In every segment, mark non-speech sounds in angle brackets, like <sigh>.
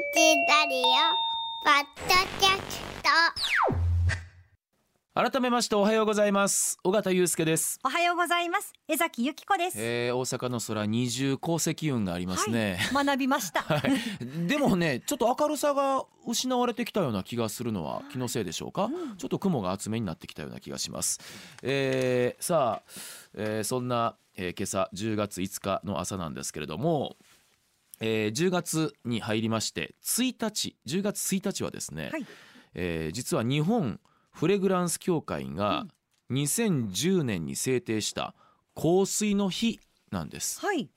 ラリオポッドキャスト。改めましておはようございます。尾形祐介です、おはようございます。江崎由紀子です、えー、大阪の空二重降積雲がありますね、学びました、<laughs> はい、でもねちょっと明るさが失われてきたような気がするのは気のせいでしょうか、ちょっと雲が厚めになってきたような気がします、えー、さあ、えー、そんな、えー、今朝10月5日の朝なんですけれどもえー、10月に入りまして1日10月1日はですね、はい。えー実は日本フレグランス協会が2010年に制定した香水の日なんです、はい。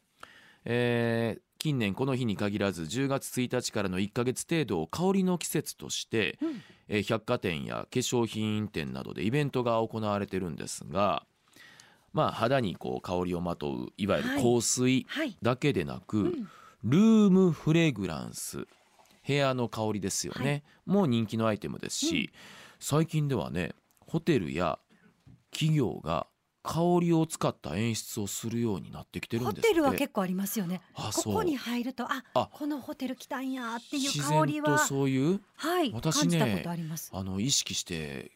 えー近年この日に限らず10月1日からの1ヶ月程度を香りの季節として、うん。えー百貨店や化粧品店などでイベントが行われてるんですがまあ肌にこう香りをまとういわゆる香水はい。だけでなく、んルームフレグランス。部屋の香りですよね、もう人気のアイテムですし、最近ではねホテルや企業が香りを使った演出をするようになってきてるんホですって。テルは結構ありますよね。ここに入るとああ。このホテル来たんやっていう自香りは。そういうはい私ね感じたことあります。あの意識して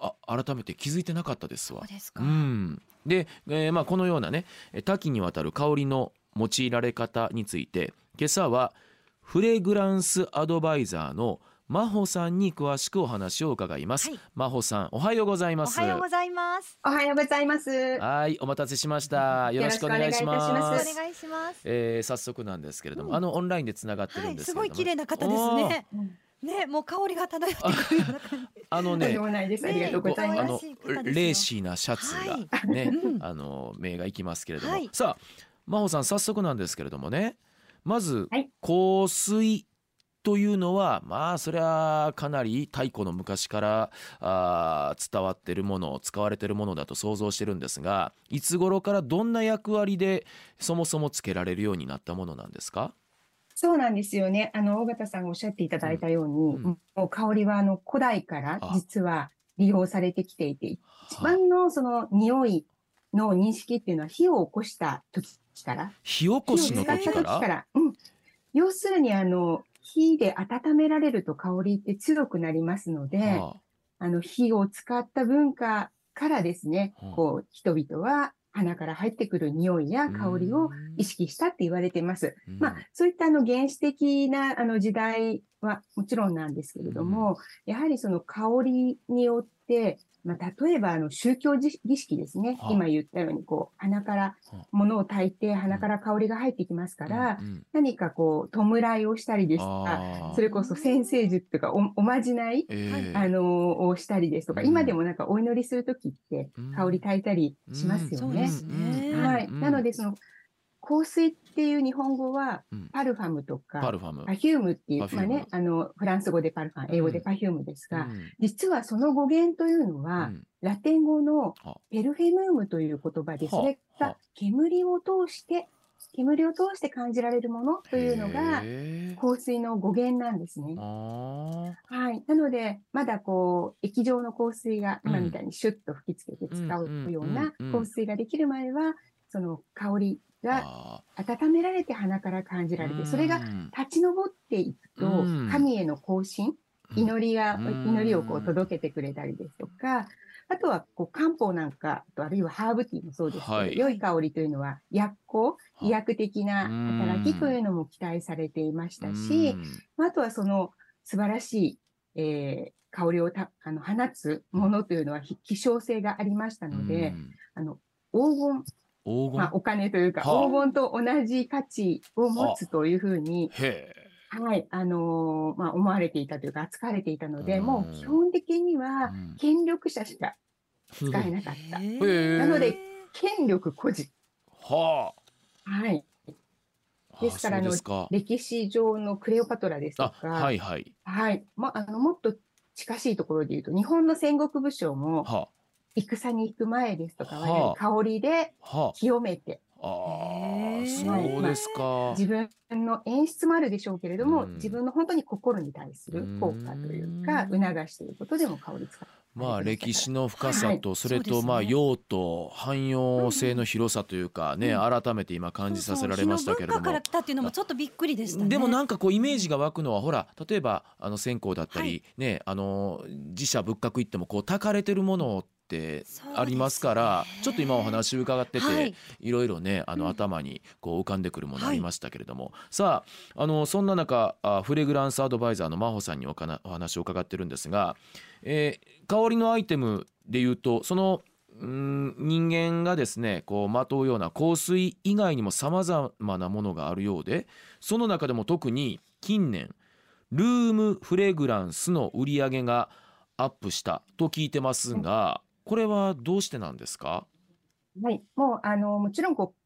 あ改めて気づいてなかったですわ。そう。ですか、うん、で、えーまあ、このようなねえ多岐にわたる香りの用いられ方について今朝はフレグランスアドバイザーの真帆さんに詳しくお話を伺います、はい。真帆さんおはようございおます。はようございます。おはようございます。はいお待たせしました。よろしくお願いしよろしくお願いいたします。お願いしますえー早速なんですけれども、うん。あのオンラインでつながってるはいすんですけれども、ごい綺麗な方ですね。ねもう香りが漂ってくるような感じ。<laughs> あのねとんでもないです。ありがとうございあのレーシーなシャツがね、うん。あの目がいきますけれども、はい。さあ真帆さん早速なんですけれどもね。まず、はい。香水というのはまあそれはかなり太古の昔からあー伝わってるもの使われてるものだと想像してるんですがいつ頃からどんな役割でそもそもつけられるようになったものなんですか？そうなんですよね。あの、尾形さんがおっしゃっていただいたように、うんうん。もう香りはあの古代からあ。実は利用されてきていて、一番のその匂いの認識っていうのは火を起こした時から、火起こしの時から？時から、うん。要するにあの、火で温められると香りって強くなりますので、はあ。の、火を使った文化からですねうん、こう、人々は鼻から入ってくる匂いや香りを意識したって言われてます。うん。まあ、そういったあの原始的なあの時代はもちろんなんですけれども、やはりその香りによって、まあ、例えばあの宗教儀式ですね。は。あ今言ったように、こう、鼻から物を焚いて鼻から香りが入ってきますから、うん。うん。何かこう、弔いをしたりですとか、それこそ先生術とかおおまじないええ。あのをしたりですとか、うん。今でもなんかお祈りするときってうん。香り焚いたりしますよね。そうですね。うん。はい。うん。なので、その、香水っていう日本語はうん、 parfum とか、 parfum。パフュームっていう、まあね、あの、フランス語で parfum、英語で perfume ですが、うん。実はその語源というのは、うん。ラテン語のあ per fumum という言葉で、は。あそれは。あが煙を通して、煙を通して感じられるものというのが、香水の語源なんですね。あはい。なので、まだこう、液状の香水が、うん今みたいにシュッと吹きつけて使うような香水ができる前は、その香りーがあ温められて鼻から感じられーて、それがうん立ち上っていくとうん、神への行進、祈りが、うん。祈りをこう届けてくれたりですとか、あとはこう漢方なんかと、あるいはハーブティーもそうですけど、はい。良い香りというのは薬効、医薬的なうん。働きというのも期待されていましたし、あとはその素晴らしい、えー香りをたあの放つものというのはひ希少性がありましたので、あの黄金、黄金、まあ、お金というか、はあ。黄金と同じ価値を持つというふうに、へはい、あのーまあ、思われていたというか、扱われていたので、うん。もう基本的にえはうん。権力者しか使えなかった。へへーーなので、権力誇示。ははい。あですからあそうですか。歴史上のクレオパトラですとあか、はいはい。はい。まあ、あの、もっと近しいところで言うと、日本の戦国武将も、は戦に行く前ですとかは、はあ香りであ。は清めて、ああへー。ーそうですか。自分の演出もあるでしょうけれども、うん。自分の本当に心に対する効果というか、うん促していることでも香り使う。まあれてました歴史の深さとそれとまあ用途汎用性の広さというかね改めて今感じさせられましたけれども。から来たっていうのもちょっとびっくりでしたね。でもなんかこうイメージが湧くのはほら例えばあの線香だったり、ねあの自社仏閣行ってもこう焚かれてるものってありますからねちょっと今お話伺ってて、はい。い、ろいろねあのうん。頭にこう浮かんでくるものありましたけれども、さああのそんな中あフレグランスアドバイザーの真帆さんにおかなお話を伺ってるんですが、えー香りのアイテムでいうとそのうん人間がですねこうまとうような香水以外にもさまざまなものがあるようでその中でも特に近年ルームフレグランスの売り上げがアップしたと聞いてますがこれはどうしてなんですか？はい。もう、あの、もちろん、こう、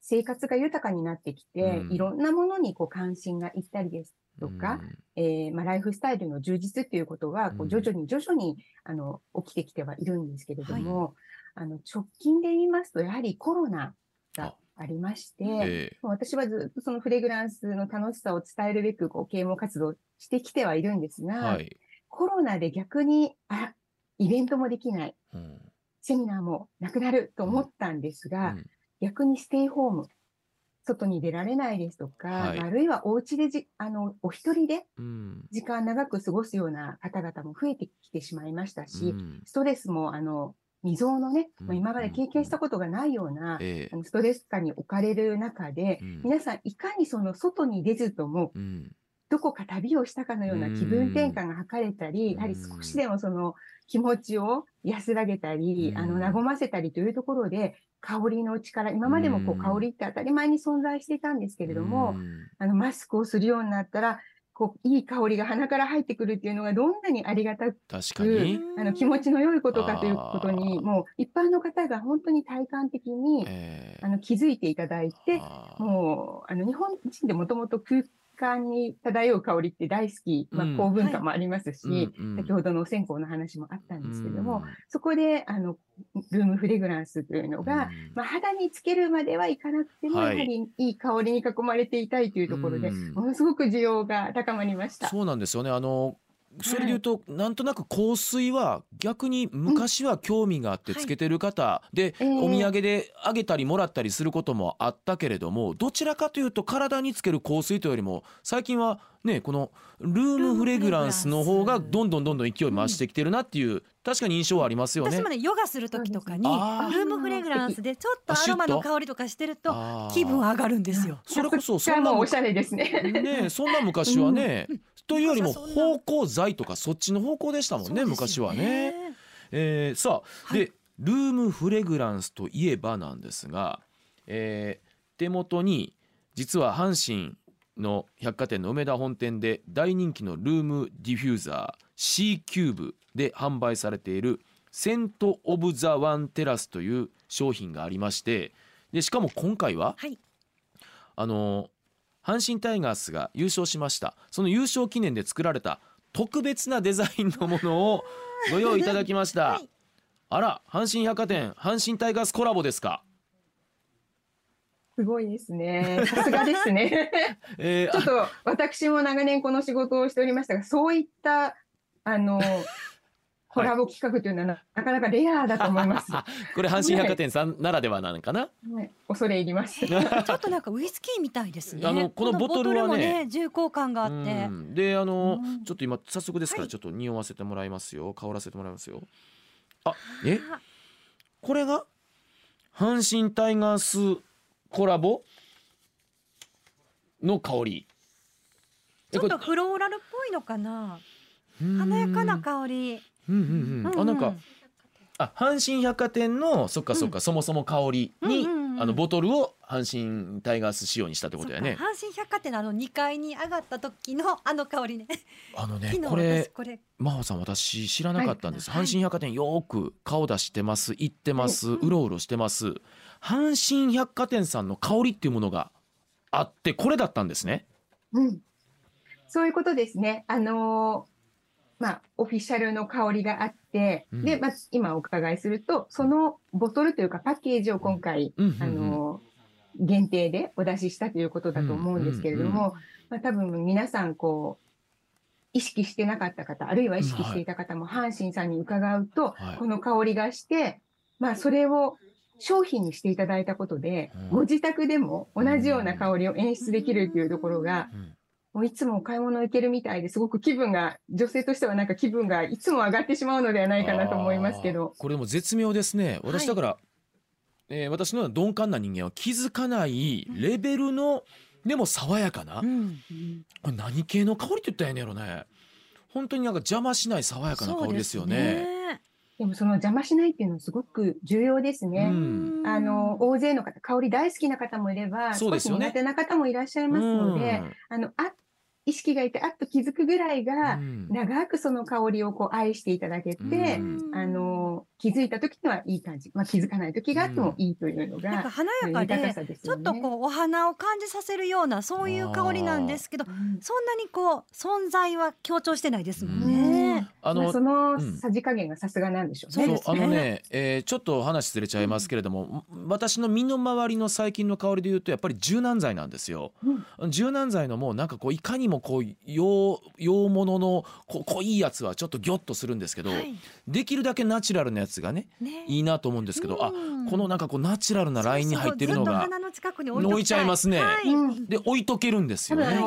生活が豊かになってきて、うん。いろんなものにこう関心がいったりですとか、えーまあ、ライフスタイルの充実っていうことは、こうん。う徐々に徐々に、あの、起きてきてはいるんですけれども、あの、直近で言いますと、やはりコロナがあ。りまして、うんえ。もう私はずっとそのフレグランスの楽しさを伝えるべく、こう、啓蒙活動してきてはいるんですえが、はい、コロナで逆に、あ、イベントもできない、うんセミナーもなくなると思ったんですが、うん。逆にステイホーム、外に出られないですとか、はい。あるいはお家でじ、あの、お一人でうん。時間長く過ごすような方々も増えてきてしまいましたし、うん。ストレスも、あの、未曾有のね、今まで経験したことがないような、ストレス下に置かれる中で、うん。皆さんいかにその外に出ずとも、うんどこか旅をしたかのような気分転換が図れたり、うん。やはり少しでもその気持ちを安らげたり、うん。あの、和ませたりというところで、香りの力、今までもこう香りって当たり前に存在していたんですけれども、うん。あの、マスクをするようになったら、こう、いい香りが鼻から入ってくるっていうのがどんなにありがたく、確かに、あの、気持ちの良いことかということに、もう一般の方が本当に体感的に、ええあの、気づいていただいて、もう、あの、日本人でもともと空間に漂う香りって大好き、まあうん、高文化もありますし、うんうん。先ほどのお線香の話もあったんですけれども、うん。そこで、あの、ルームフレグランスというのが、うん。まあ、肌につけるまではいかなくても、はい。やはりいい香りに囲まれていたいというところで、うん。ものすごく需要が高まりました。そうなんですよね。あのそれで言うと、なんとなく香水は逆に昔は興味があってはいつけてる方、で、ええ。お土産であげたりもらったりすることもあったけれどもどちらかというと体につける香水というよりも最近はねこのルームフレグランスの方がどんどんどんどん勢い増してきてるなっていう、確かに印象はありますよね。私も。ねヨガする時とかにルあー。ームフレグランスでちょっとアロマの香りとかしてると気分上がるんですよ。それこそそんなおしゃれですね。ねそんな昔はね、というよりも芳香剤とかそっちの方向でしたもんね昔よはね。えーさあ、はい。でルームフレグランスといえばなんですが、えー手元に実は阪神の百貨店の梅田本店で大人気のルームディフューザー C キューブで販売されているセント・オブ・ザ・ワン・テラスという商品がありましてでしかも今回ははい。あの阪神タイガースが優勝しましたその優勝記念で作られた特別なデザインのものをご用意いただきました、はいあら阪神百貨店阪神タイガースコラボですか、すごいですね。さすがですね。<laughs> えーちょっと私も長年この仕事をしておりましたが、そういった、あの、コラボ企画というのはななかなかレアだと思います。は <laughs> これ阪神百貨店さんならではなのかな、い、恐れ入ります。ちょっとなんかウイスキーみたいですね。あのこのボトルはね。ね重厚感があって。うん。であの、うん。ちょっと今早速ですからはい。ちょっと匂わせてもらいますよ。香らせてもらいますよ。あえ？これが？阪神タイガースコラボ？の香り。ちょっとフローラルっぽいのかな。うん。華やかな香り。うんうんうん。あなんかあ阪神百貨店のそっかそっか、そもそも香りに、うんうんうん。あのボトルを阪神タイガース仕様にしたってことだよね。そっか阪神百貨店のあの2階に上がった時のあの香りね。<laughs> あのね昨日これ私これ。真帆さん私知らなかったんです、はい。阪神百貨店よーく顔出してます行ってます、ううろうろしてます。阪神百貨店さんの香りっていうものがあってこれだったんですね。うん。そういうことですね。あのーまあ、オフィシャルの香りがあって、うん。で、まあ、今お伺いすると、そのボトルというかパッケージを今回、あのー限定でお出ししたということだと思うんですけれども、まあ、多分皆さんこう、意識してなかった方、あるいは意識していた方も、阪神さんに伺うと、はい。この香りがして、まあ、それを商品にしていただいたことで、うん。ご自宅でも同じような香りを演出できるっていうところが、うんいつもお買い物行けるみたいですごく気分が、女性としてはなんか気分がいつも上がってしまうのではないかなと思いますけど。これでも絶妙ですね。私だから、えー私のような鈍感な人間は気づかないレベルのでも爽やかな、うん。これ何系の香りって言ったらええんやろね。本当になんか邪魔しない爽やかな香りですよね。でもその邪魔しないっていうのはすごく重要ですね。うん。あの、大勢の方、香り大好きな方もいれば、少しそうですよね。苦手な方もいらっしゃいますので、あの、あ、意識がいて、あっと気づくぐらいがう、ん長くその香りをこう愛していただけて、うんあの、気づいた時にはいい感じ。まあ気づかない時があってもいいというのなんかが、華やかでちょさですよね。っとこうお花を感じさせるようなそういう香りなんですけどうんそんなにこう存在は強調してないですもんうね。んあのまあそのうんさじ加減がさすがなんでしょうね。そうあのね、えーちょっと話ずれちゃいますけれども、私の身の回りの最近の香りで言うとやっぱり柔軟剤なんですよ。うん柔軟剤のもうなんかこういかにもこう洋洋物のこ濃いやつはちょっとギョッとするんですけど、はい。できるだけナチュラルなやつがねね。いいなと思うんですけど、あうん。このなんかこうナチュラルなラインに入ってるのが置いちゃいますね。はい。うん。で置いとけるんですよね。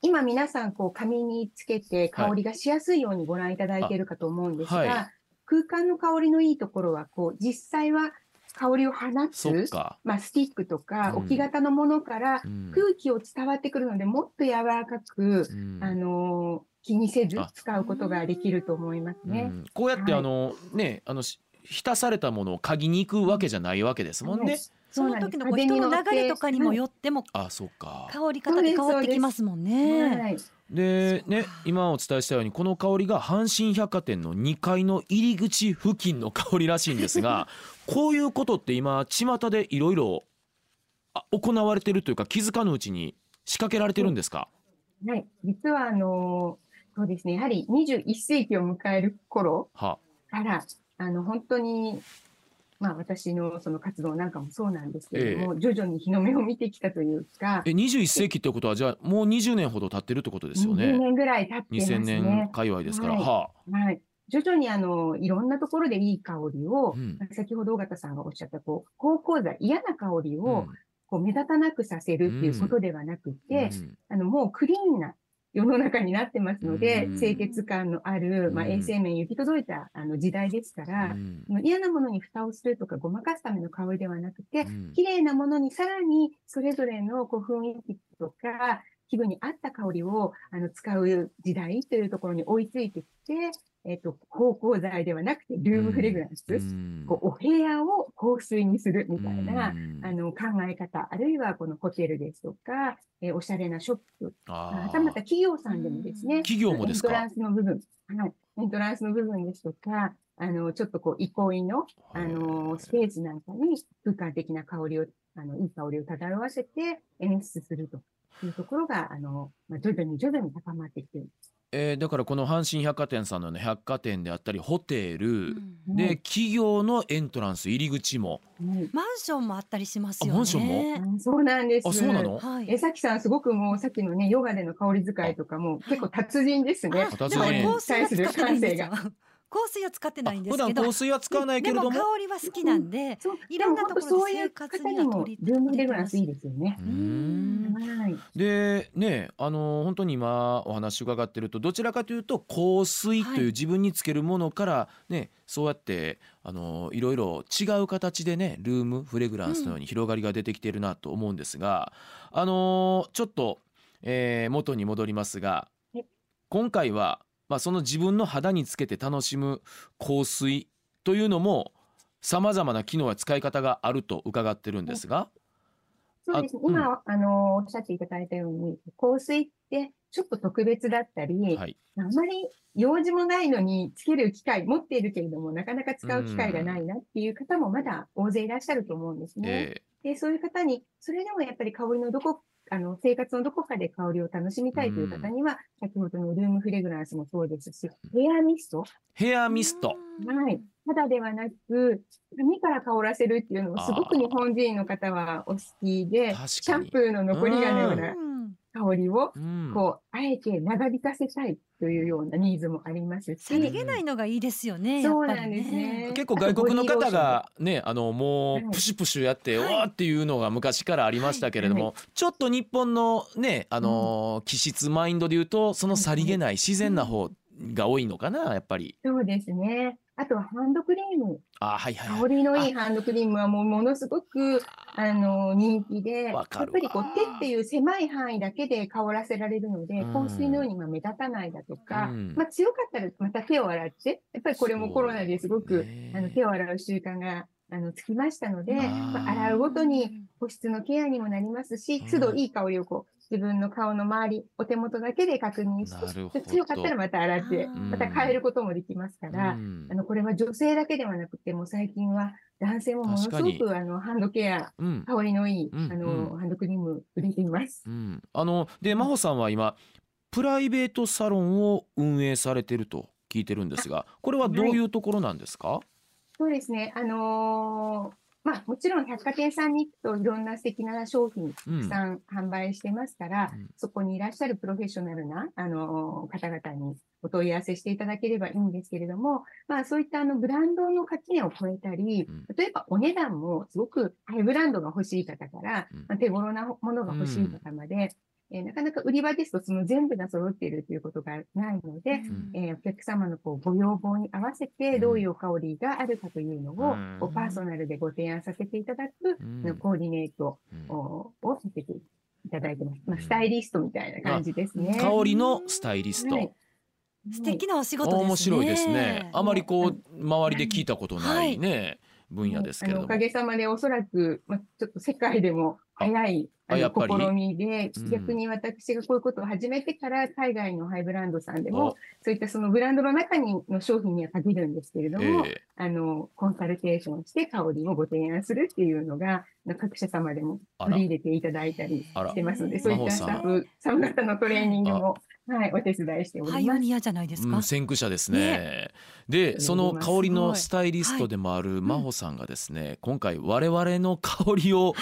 今皆さんこう紙につけて香りがしやすいようにご覧いただいているかと思うんですが、あはい。空間の香りのいいところはこう実際は香りを放つ、まあ、スティックとかうん。置き型のものからうん。空気を伝わってくるのでもっと柔らかく、うん。あのー気にせずあ。使うことができると思いますね。うん。こうやってはい。あの、ねあのし浸されたものを嗅ぎに行くわけじゃないわけですもんね。はいその時のこう人の流れとかにもよってもあそうか。香り方で変わってきますもんね。はいでね今お伝えしたようにこの香りが阪神百貨店の2階の入り口付近の香りらしいんですが <laughs> こういうことって今巷でいろいろあ行われてるというか気づかぬうちに仕掛けられてるんですか、はい、実はあのーそうですね、やはり21世紀を迎える頃は。から、あの、本当に、まあ私のその活動なんかもそうなんですけれども、徐々に日の目を見てきたというか、え21世紀ってことはじゃあもう20年ほど経ってるってことですよ20ね年ぐらい経ってます2000年ね。界隈ですから、はい。ははい。徐々にあの、いろんなところでいい香りを、うん。先ほど尾形さんがおっしゃった、こう、芳香剤、嫌な香りあ、を、こう、目立たなくさせるっていうことではなくて、うん。あの、もうクリーンな世の中になってますので、うん。清潔感のある、まあ、うん衛生面行き届いたあの時代ですから、うん。嫌なものに蓋をするとかごまかすための香りではなくて、うん。綺麗なものにさらにそれぞれのこう雰囲気とか気分に合った香りをあの使う時代というところに追いついてきて、えっ、と、芳香剤ではなくてルームフレグランス、うん。こうお部屋を香水にするみたいな、うん。あの考え方、あるいはこのホテルですとか、えーおしゃれなショップ、あー。またまた企業さんでもですね、企業もですか？エントランスの部分、はい、エントランスの部分ですとか、あの、ちょっとこう、憩いの、あの、スペースなんかに空間的な香りを、あの、いい香りを漂わせて演出するというところが、あの、まあ、徐々に徐々に高まってきている。えーだからこの阪神百貨店さんのような百貨店であったりホテル、うんで企業のエントランス入り口もはいマンションもあったりしますよね。あマンションも？あそうなんです。あそうなの？はい。え、さきさん、すごくもう、さっきのね、ヨガでの香り使いとかも、結構達人ですね。あでも達人香水は使ってないんですよ。対香水は使ってないんです普段けど。香水は使わないけれどもでも香りは好きなんで。そう、いろんなところで生活に方にもは取り、ルームフレグランスいいですよねう。うんんはい。でねあの本当に今お話伺ってるとどちらかというと香水というはい自分につけるものからねそうやってあのいろいろ違う形でねルームフレグランスのように広がりが出てきてるなと思うんですが、あのちょっと、えー元に戻りますがはい今回は、まあ、その自分の肌につけて楽しむ香水というのもさまざまな機能や使い方があると伺ってるんですが。そうですね。あうん今、あの、おっしゃっていただいたように、香水ってちょっと特別だったり、はいあまり用事もないのにつける機会、持っているけれども、なかなか使う機会がないなっていう方もまだ大勢いらっしゃると思うんですね。えで、そういう方に、それでもやっぱり香りのどこ、あの、生活のどこかで香りを楽しみたいという方には、先ほどのルームフレグランスもそうですし、ヘアミスト、ーヘアミスト。はい。肌ではなく、髪から香らせるっていうのもすごく日本人の方はお好きで、シャンプーの残りがのようなうん香りを、うんこう、あえて長引かせたいというようなニーズもありますし、さりげないのがいいですよね。そうなんですね。結構外国の方がねあのもはいうプシュプシュやってはいわーっていうのが昔からありましたけれども、はちょっと日本のねあのー気質マインドで言うとそのさりげない自然な方が多いのかなやっぱり。そうですね。あとはハンドクリーム。あはいはいはい。香りのいいハンドクリームはもうものすごくあの人気で、やっぱりこう手っていう狭い範囲だけで香らせられるので、うん。香水のようにまあ目立たないだとか、うん。まあ強かったらまた手を洗って、やっぱりこれもコロナですごく、ね。あの手を洗う習慣があのつきましたので、まあ、洗うごとに保湿のケアにもなりますし、都度いい香りをこう自分の顔の周り、お手元だけで確認して強かったらまた洗って、うんまた変えることもできますから、うん。あのこれは女性だけではなくて、もう最近は男性もものすごくあのハンドケア、うん。香りのいい、うんあのうんハンドクリーム売れています。うん、あので真帆さんは今プライベートサロンを運営されてると聞いてるんですがこれはどういうところなんですか、そうですね。あのーまあ、もちろん百貨店さんに行くといろんな素敵な商品たくさん販売してますから、うん。そこにいらっしゃるプロフェッショナルな、あのー方々にお問い合わせしていただければいいんですけれども、まあそういったあのブランドの垣根を超えたりうん、例えばお値段もすごくハイブランドが欲しい方から、うん。まあ、手頃なものが欲しい方まで、えーなかなか売り場ですとその全部が揃っているということがないので、ん。えーお客様のこうご要望に合わせてどういう香りがあるかというのを、うん。パーソナルでご提案させていただく、うん。コーディネートうん。ををさせていただいてます。まあ、うんスタイリストみたいな感じですね。香りのスタイリスト、はい。素敵なお仕事ですね。面白いですね。あまりこう周りで聞いたことなはい。いね、分野ですけれどおかげさまでおそらく、まあ、ちょっと世界でも早いあの試みで、うん。逆に私がこういうことを始めてから海外のハイブランドさんでもお、そういったそのブランドの中にの商品には限るんですけれども、えあの、コンサルテーションして香りをご提案するっていうのが、各社様でも取り入れていただいたりしてますので、そういったスタッフ様方のトレーニングも、はい、お手伝いしております。パイオニアじゃないですか？うん、先駆者ですね。で、その香りのスタイリストでもある真帆さんがですね、今回我々の香りを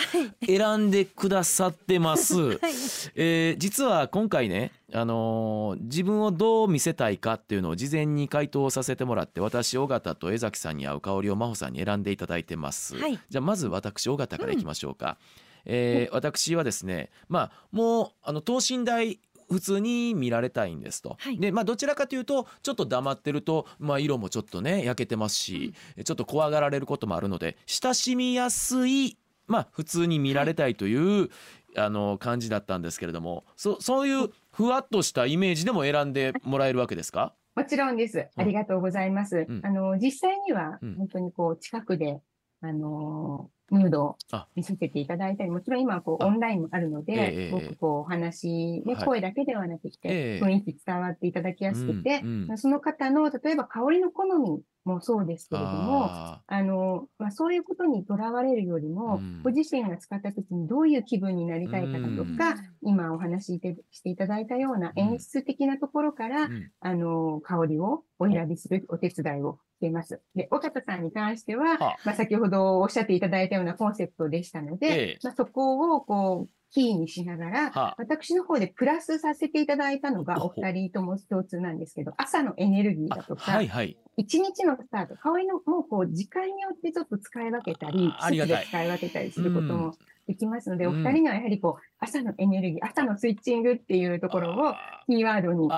選んでくださってます。<laughs> はい。えー実は今回ね、あのー自分をどう見せたいかっていうのを事前に回答させてもらって私尾形と江崎さんに合う香りを真帆さんに選んでいただいてます、はい。じゃあまず私尾形からいきましょうか、えー私はですねまあもうあの等身大普通に見られたいんですと、はい。でまあどちらかというとちょっと黙ってると、まあ、色もちょっとね焼けてますし、ちょっと怖がられることもあるので親しみやすいまあ普通に見られたいという、あの感じだったんですけれどもそそういうふわっとしたイメージでも選んでもらえるわけですか？もちろんです。ありがとうございます。うんあの、実際にはうん、本当にこう、近くで、あのー、ムードをあ。見せていただいたり、もちろん今はこう、あ。オンラインもあるのええええで、すごくこう、お話、ね、はい声だけではなくて、ええ。雰囲気伝わっていただきやすくて、うんうん。その方の、例えば香りの好みもそうですけれども、ああ。の、まあ、そういうことにとらわれるよりも、うん。ご自身が使った時にどういう気分になりたいかだとか、今お話ししていただいたようなうん。演出的なところから、ーうんあの、香りをお選びするお手伝いをしています。で、岡田さんに関しては、はまあ、先ほどおっしゃっていただいたようなコンセプトでしたので、ええ。まあ、そこをこう、キーにしながら、は私の方でプラスさせていただいたのがおお二人とも共通なんですけど、朝のエネルギーだとか、はいはい一日のスタート、香りのもうこう、時間によってちょっと使い分けたり、季節で使い分けたりすることうんもできますので、うん。お二人にはやはりこう、朝のエネルギー、朝のスイッチングっていうところをあキーワードに、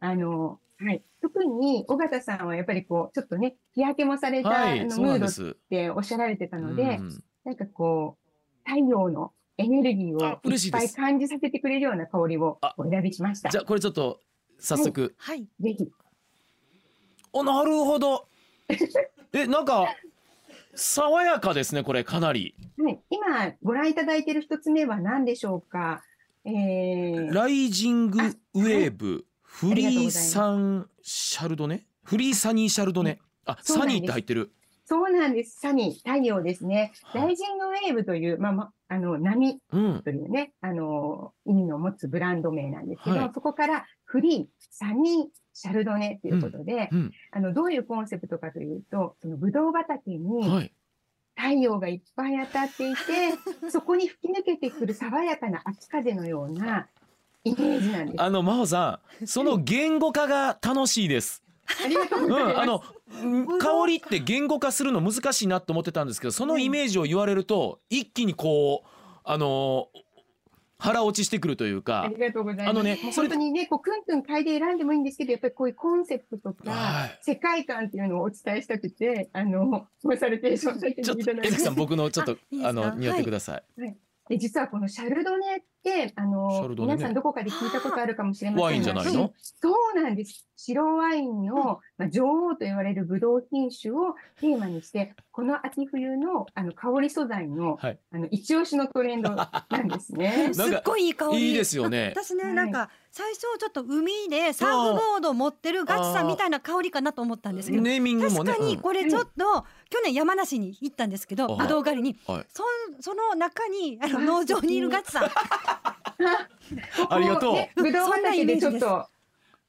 ああの、はい。特に、尾形さんはやっぱりこう、ちょっとね、日焼けもされた、はいあのムードっすておっしゃられてたので、うん。なんかこう、太陽のエネルギーあをいっぱい嬉しいです感じさせてくれるような香りをあ。お選びしました。じゃあこれちょっと早速、はい。ぜひ。おなるほど。えなんか爽やかですねこれかなり。はい、今ご覧いただいている一つ目は何でしょうか？えー、ライジングウェーブフリーサンシャルドネ？フリーサニーシャルドネ？あサそうなんです。ニーって入ってる。そうなんです。サニー、太陽ですね。はいライジングウェーブという、まあ、まあの、波うんというね、あの、意味の持つブランド名なんですけど、はい。そこからフリー、サニー、シャルドネということで、うん。あの、どういうコンセプトかというと、そのブドウ畑にはい。太陽がいっぱい当たっていて、<laughs> そこに吹き抜けてくる爽やかな秋風のような、イメージなんです。あの真帆さんその言語化が楽しいです。ありがとううございます。ん、あのうん香りって言語化するの難しいなと思ってたんですけどそのイメージを言われると一気にこうあの腹落ちしてくるというあかりがとうございます。あのね本当にね、こう、くんくん嗅いで選んでもいいんですけど、やっぱりこういうコンセプトとか、はい世界観っていうのをお伝えしたくて、あの、コンサルテーションさせていちょっとただいて江崎さん僕のちょっとあの似合ってください。で、実はこのシャルドネって、あの、ね皆さんどこかで聞いたことあるかもしれませんがワインじゃないの？うんそうなんです。白ワインの、まあ、女王と言われるブドウ品種をテーマにして、この秋冬のあの香り素材の、はいあの一押しのトレンドなんですね。<laughs> すっごいいい香り。いいですよね私ね、はいなんか最初ちょっと海でサーフボードを持ってるガチさんみたいな香りかなと思ったんですけど。ネーミングもね。確かにこれちょっと、去年山梨に行ったんですけど、はい。ぶどう狩りに、うんはい。そその中にあの農場にいるガチさん、ありがとう。ねぶどうそんなイ畑メージでちょっと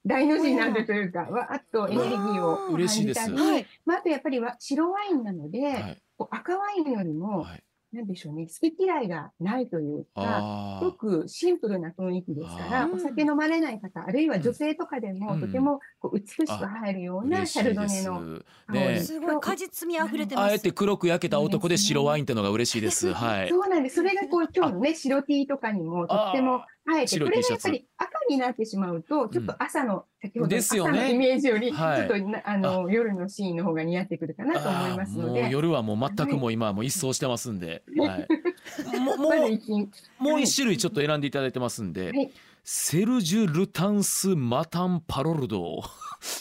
大の字になるというか、わーっとエネルギーを感じたり、はい。まあ、あとやっぱりわ白ワインなので、はい。赤ワインよりも、はい。なんでしょうね、好き嫌いがないというか、あすごくシンプルな雰囲気ですから、お酒飲まれない方、あるいは女性とかでも、うんとてもこう美しく入るよあうなシャルドネの。。ねすごい果実味溢れてます。あえて黒く焼けた男で白ワインってのが嬉しいです。はい。そうなんです。それがこう今日のね、白 T とかにもとっても映えて、白これがやっぱり赤になってしまうと、ちょっと朝の、先ほどのですよね。朝のイメージより、ちょはいっとな、あの、夜のシーンの方が似合ってくるかなと思いますので、夜はもう全くもう今はもう一掃してますんで、はい。<laughs> もうもう。もう一種類ちょっと選んでいただいてますんで、はい。セルジュ・ルタンス・マタン・パロルド。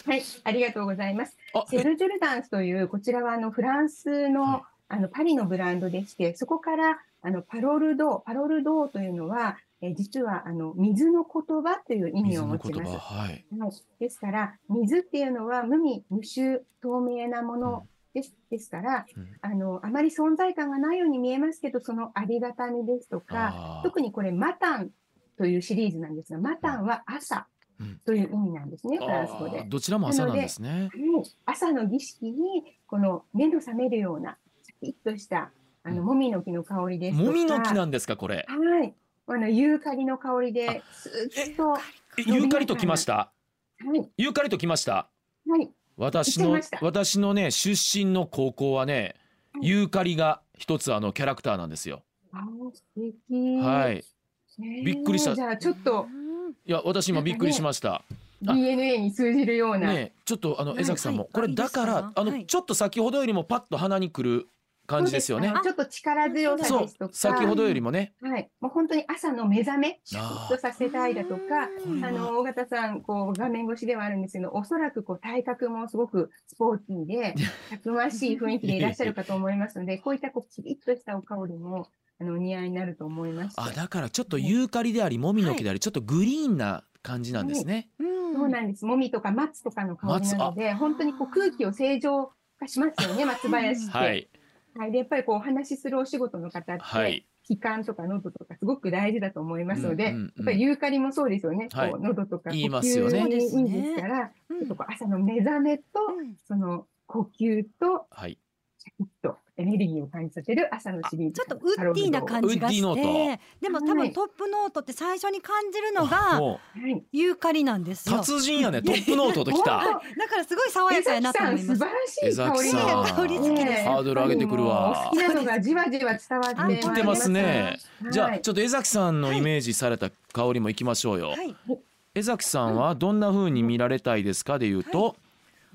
はい、ありがとうございます。あ、セルジュルダンスという、こちらはあのフランスの、はい。あのパリのブランドでして、そこからあのパロルドー、パロルドーというのは、えー実はあの水の言葉という意味水を持ちます。はい。はい、ですから、水っていうのは無味、無臭、透明なものです,、ですからうんあの、あまり存在感がないように見えますけど、そのありがたみですとか、特にこれ、マタンというシリーズなんですが、マタンは朝うんという意味なんですね、フランス語で。どちらも朝なんですね。はい朝の儀式に、この目の覚めるような、シャキッとした、あの、うんもみの木の香りですとか。もみの木なんですかこれ。はい。あの、ユーカリの香りで、スーッと、ユーカリときました？い。ユーカリときました？はい。私の私のね出身の高校はね、はいユーカリが一つあのキャラクターなんですよ。あー素敵。はい。びっくりしたじゃあ、ちょっとうんいや私今びっくりしました。あ DNA に通じるような。ねちょっとあのはい江崎さんも、はいこれだからあの、はいちょっと先ほどよりもパッと鼻にくる感じですよね。ちょっと力強さそうですとか。先ほどよりもね。はい。もう本当に朝の目覚め、シャキッとさせたいだとか、うんあの、尾形さん、こう、画面越しではあるんですけど、おそらく、こう、体格もすごくスポーティーで、<laughs> たくましい雰囲気でいらっしゃるかと思いますので、こういった、こう、キリッとしたお香りも、あの、お似合いになると思いまして。あだからちょっとユーカリでありもみの木でありちょっとグリーンな感じなんですね。うんそうなんです。もみとか松とかの香りなので、本当にこう空気を正常化しますよね、松林って。はいはい。で、やっぱりこうお話しするお仕事の方って、はい。気管とか喉とかすごく大事だと思いますので、うんうんうんやっぱりユーカリもそうですよね。はいこう喉とか呼吸にいいんですから、うんちょっとこう朝の目覚めと、うんその呼吸と、はい。シャキッとエネルギーを感じさせる朝のシリーズ。ちょっとウッディーな感じがしウッディーノーて、でも多はいトップノートって最初に感じるのが。ユーカリなんですうよ。達人やねトップノートときた。本だからすごい爽やかやなと思います江崎さん素晴。らしい香り香り好きですねハードル上げてくるわ好きなのがじわじわ伝わってまいります来てますね。じゃはいあちょっと江崎さんのイメージされた香りもいきましょうよ。はい。江崎さんはどんな風に見られたいですか？で言うと、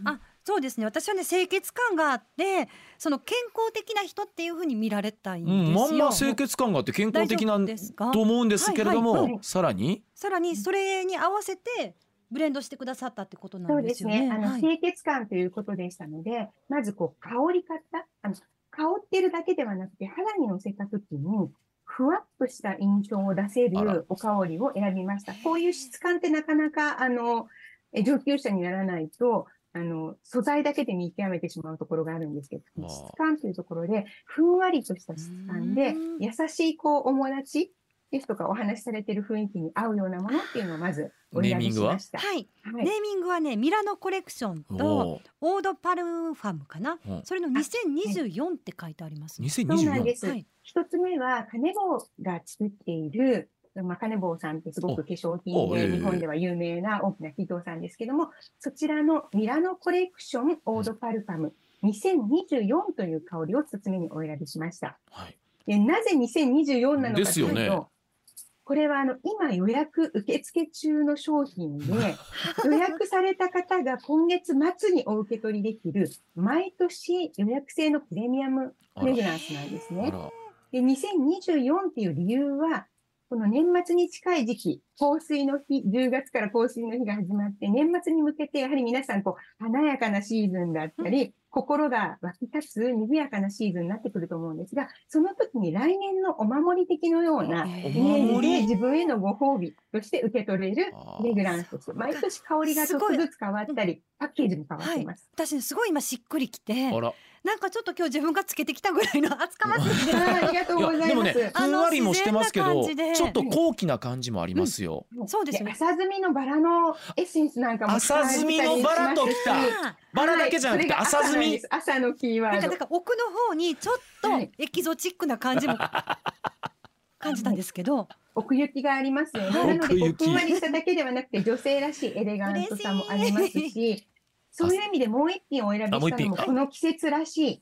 あ、そうですね。私はね清潔感があって、その健康的な人っていう風に見られたいんうん、ですよ。まんま清潔感があって健康的なん大丈夫ですか？と思うんですけれども、はいはいはいさらに？さらにそれに合わせてブレンドしてくださったってことなそうんでですよね。すね。あの、はい清潔感ということでしたので、まずこう、香り方。あの、香ってるだけではなくて、肌に乗せた時に、ふわっとした印象を出せあらるお香りを選びました。こういう質感ってなかなか、あの、え上級者にならないと、あの、素材だけで見極めてしまうところがあるんですけど、質感というところで、ふんわりとした質感でうん、優しい、こう、おもだちですとか、お話しされている雰囲気に合うようなものっていうのをまずお選びしました。は？い。はいネーミングはねミラノコレクションおとおオードパルファムかな？うんそれの2024って書いてありますね。そうなんで2024す。はい一つ目は、カネボウが作っている、まあ、カネボウさんってすごく化粧品で日本では有名な大きな企業さんですけども、そちらのミラノコレクションオードパルファム2024という香りを一つ目にお選びしました。はい。でなぜ2024なのかというと、ね。これはあの今予約受付中の商品で、<laughs> 予約された方が今月末にお受け取りできる、毎年予約制のプレミアムフレグランスなんですね。で、2024っていう理由は、この年末に近い時期、香水の日、10月から香水の日が始まって、年末に向けてやはり皆さん、こう、華やかなシーズンだったり、心が湧き立つ、賑やかなシーズンになってくると思うんですが、その時に来年のお守り的のようなえイメージで自分へのご褒美として受け取れるレグランス毎年香りがちょっとずつ変わったり、パッケージも変わっています。私ねすごい今しっくりきて。あらなんかちょっと今日自分がつけてきたぐらいの厚かましいでありがとうございでもねます。ふんわりもしてますけどちょっと高貴な感じもありますよ、そうですよね。朝摘みのバラのエッセンスなんかも使われたりしますし朝摘みのバラときた。あバラだけじゃなくてはい。朝摘み。朝のキーワード。なんかなん。か奥の方にちょっとはい。エキゾチックな感じも <laughs> 感じたんですけど、奥行きがありますよね。はい。なので、こう奥行きふんわりしただけではなくて、女性らしいエレガントさもあります嬉し、そういう意味でもう一品お選びしたのも、この季節らしい、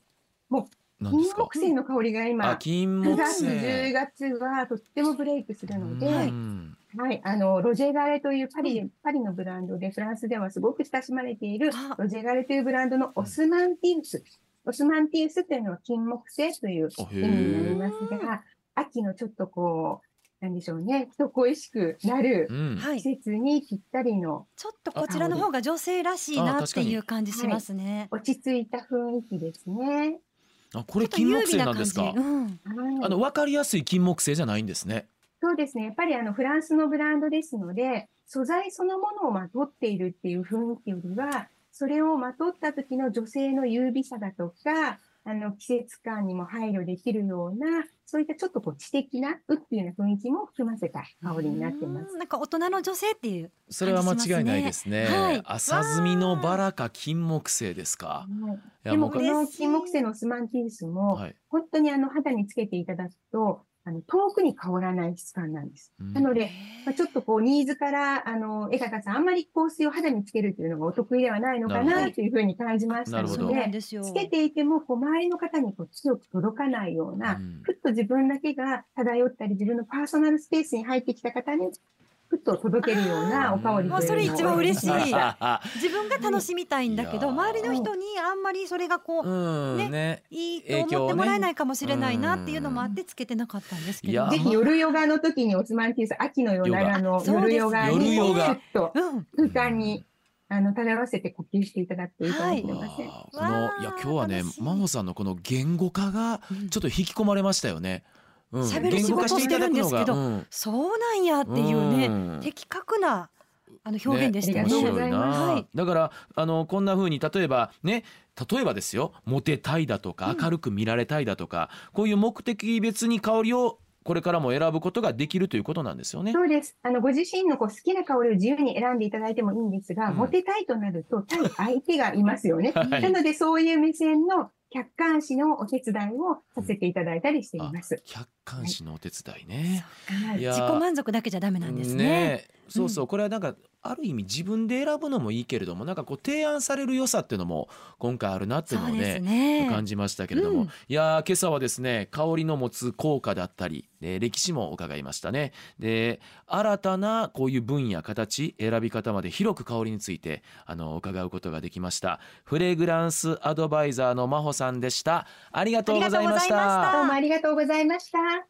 金何ですか？木犀の香りがあ今、金9木月、10犀月はとってもブレイクするので、うはい、んあの、ロジェガレというパリで、パリのブランドで、フランスではすごく親しまれているあ、ロジェガレというブランドのオスマンティウス。オスマンティウスというのは金木犀という意味になりえますが、秋のちょっとこう、なんでしょうね、人恋しくなるうん。はい。季節にぴったりの。ちょっとこちらの方が女性らしいなっていう感じしますね。落ち着いた雰囲気ですね。あこれ金木犀なんですか？うん。はい。あの分かりやすい金木犀じゃないんですね。そうですね。やっぱりあのフランスのブランドですので、素材そのものをまとっているっていう雰囲気よりは、それをまとった時の女性の優美さだとか、あの季節感にも配慮できるような、そういったちょっとこう知的な、うっていうような雰囲気も含ませた香りになってます。うん。なんか大人の女性っていうそれは間違いないですね。はい。朝摘みのバラか金木犀ですか？でもうこの金木犀のスマンティウスも、はい。本当にあの肌につけていただくと、あの遠くに香らない質感なんです。うん。なので、まあ、ちょっとこう、ニーズから、あの、江方さん、あんまり香水を肌につけるっていうのがお得意ではないのかなというふうに感じましたので。つけていても、こう、周りの方にこう強く届かないような、うん。ふっと自分だけが漂ったり、自分のパーソナルスペースに入ってきた方に、ふっと届けるようなお香りというそれ一番嬉しい。<laughs> 自分が楽しみたいんだけど、周りの人にあんまりそれがこう、うんねね。いいと思ってもらえないかもしれないなっていうのもあっうてつけてなかったんですけど。ぜひ夜ヨガの時にオスマンティウス、秋の夜長のヨガ。夜ヨガに、そうです夜ヨガ。ふっとうん。空間に、あの、漂わせて呼吸していただくといいかもしれません。わあこのいや今日はね真帆さんのこの言語化がちょっと引き込まれましたよね。うん喋る仕事してるんですけどうん。そうなんやっていうね、うん。的確なあの表現でしたよね。ねありがとうご面白いな、ざいますはい。だからあのこんな風に例えばね例えばですよモテたいだとかうん。明るく見られたいだとか、こういう目的別に香りをこれからも選ぶことができるということなんですよね。そうです。あの、ご自身のこう好きな香りを自由に選んでいただいてもいいんですが、うん。モテたいとなると、対相手がいますよね。<laughs> はい。なので、そういう目線の客観視のお手伝いをさせていただいたりしています。客観視のお手伝いね。はい自己満足だけじゃダメなんですね。えそうそう、これはなんかある意味自分で選ぶのもいいけれどもなんかこう提案される良さっていうのも今回あるなっていうのをねね。感じましたけれども、うん。いやー今朝はですね香りの持つ効果だったり、ね、歴史も伺いましたね。で新たなこういう分野形選び方まで広く香りについてあの伺うことができました。フレグランスアドバイザーの真帆さんでした。ありがとうございました。どうもありがとうございました。